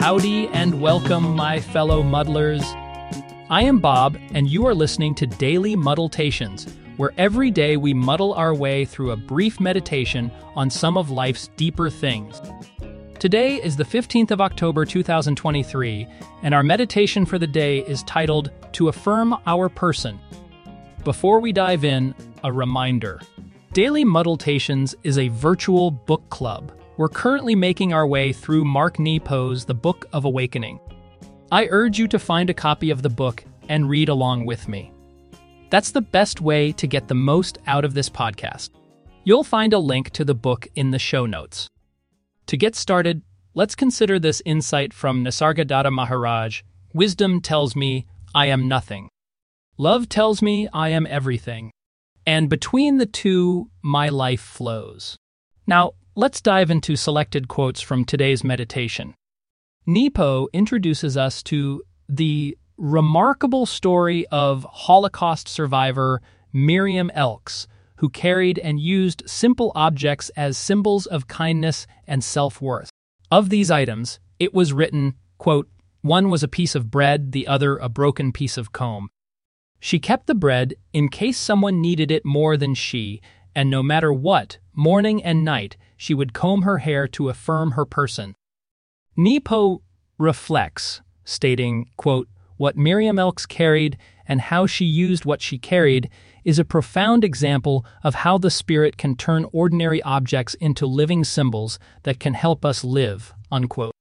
Howdy and welcome, my fellow muddlers. I am Bob, and you are listening to Daily Muddletations, where every day we muddle our way through a brief meditation on some of life's deeper things. Today is the 15th of October 2023, and our meditation for the day is titled To Affirm Our Person. Before we dive in, a reminder. Daily Muddletations is a virtual book club. We're currently making our way through Mark Nepo's The Book of Awakening. I urge you to find a copy of the book and read along with me. That's the best way to get the most out of this podcast. You'll find a link to the book in the show notes. To get started, let's consider this insight from Nisargadatta Maharaj Wisdom tells me I am nothing. Love tells me I am everything and between the two, my life flows. Now, let's dive into selected quotes from today's meditation. Nepo introduces us to the remarkable story of Holocaust survivor Miriam Elkes, who carried and used simple objects as symbols of kindness and self worth. Of these items, it was written, quote, one was a piece of bread, the other a broken piece of comb. She kept the bread in case someone needed it more than she, and no matter what, morning and night, she would comb her hair to affirm her person. Nepo reflects, stating, quote, What Miriam Elkes carried and how she used what she carried is a profound example of how the Spirit can turn ordinary objects into living symbols that can help us live. Unquote.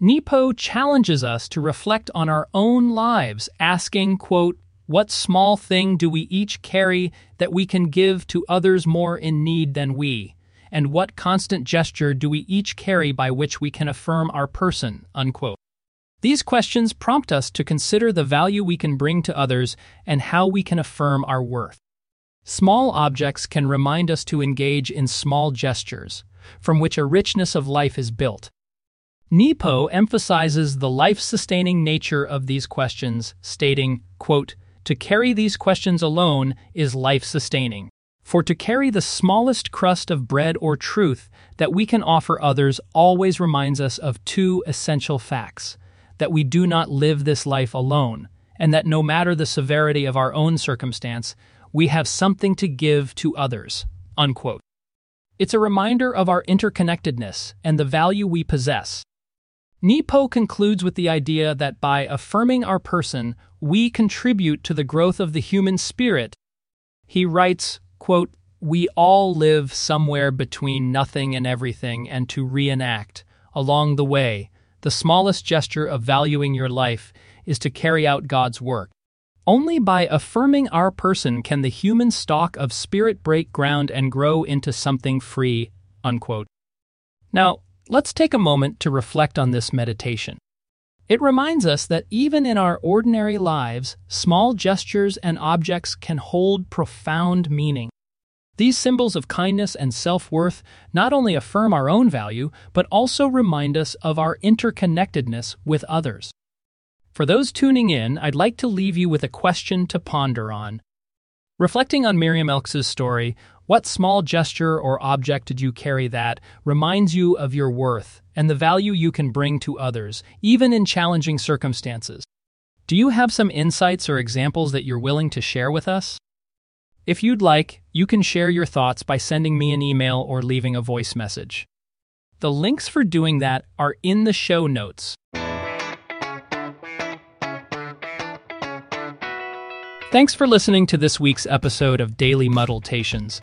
Nepo challenges us to reflect on our own lives, asking, quote, what small thing do we each carry that we can give to others more in need than we? And what constant gesture do we each carry by which we can affirm our person? Unquote. These questions prompt us to consider the value we can bring to others and how we can affirm our worth. Small objects can remind us to engage in small gestures, from which a richness of life is built. Nepo emphasizes the life sustaining nature of these questions, stating, quote, to carry these questions alone is life sustaining. For to carry the smallest crust of bread or truth that we can offer others always reminds us of two essential facts that we do not live this life alone, and that no matter the severity of our own circumstance, we have something to give to others. Unquote. It's a reminder of our interconnectedness and the value we possess. Nepo concludes with the idea that by affirming our person, we contribute to the growth of the human spirit. He writes, quote, We all live somewhere between nothing and everything, and to reenact, along the way, the smallest gesture of valuing your life is to carry out God's work. Only by affirming our person can the human stock of spirit break ground and grow into something free. Unquote. Now, Let's take a moment to reflect on this meditation. It reminds us that even in our ordinary lives, small gestures and objects can hold profound meaning. These symbols of kindness and self worth not only affirm our own value, but also remind us of our interconnectedness with others. For those tuning in, I'd like to leave you with a question to ponder on. Reflecting on Miriam Elkes' story, what small gesture or object did you carry that reminds you of your worth and the value you can bring to others, even in challenging circumstances? Do you have some insights or examples that you're willing to share with us? If you'd like, you can share your thoughts by sending me an email or leaving a voice message. The links for doing that are in the show notes. Thanks for listening to this week's episode of Daily Muddletations.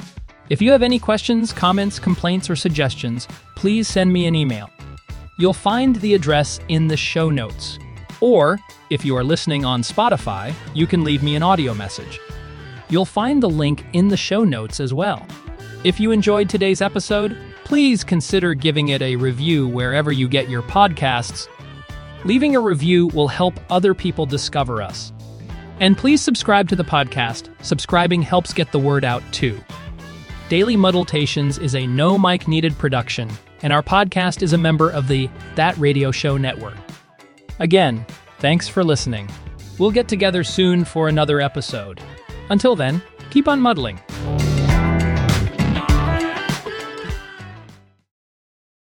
If you have any questions, comments, complaints, or suggestions, please send me an email. You'll find the address in the show notes. Or, if you are listening on Spotify, you can leave me an audio message. You'll find the link in the show notes as well. If you enjoyed today's episode, please consider giving it a review wherever you get your podcasts. Leaving a review will help other people discover us. And please subscribe to the podcast. Subscribing helps get the word out too. Daily Muddletations is a no mic needed production, and our podcast is a member of the That Radio Show network. Again, thanks for listening. We'll get together soon for another episode. Until then, keep on muddling.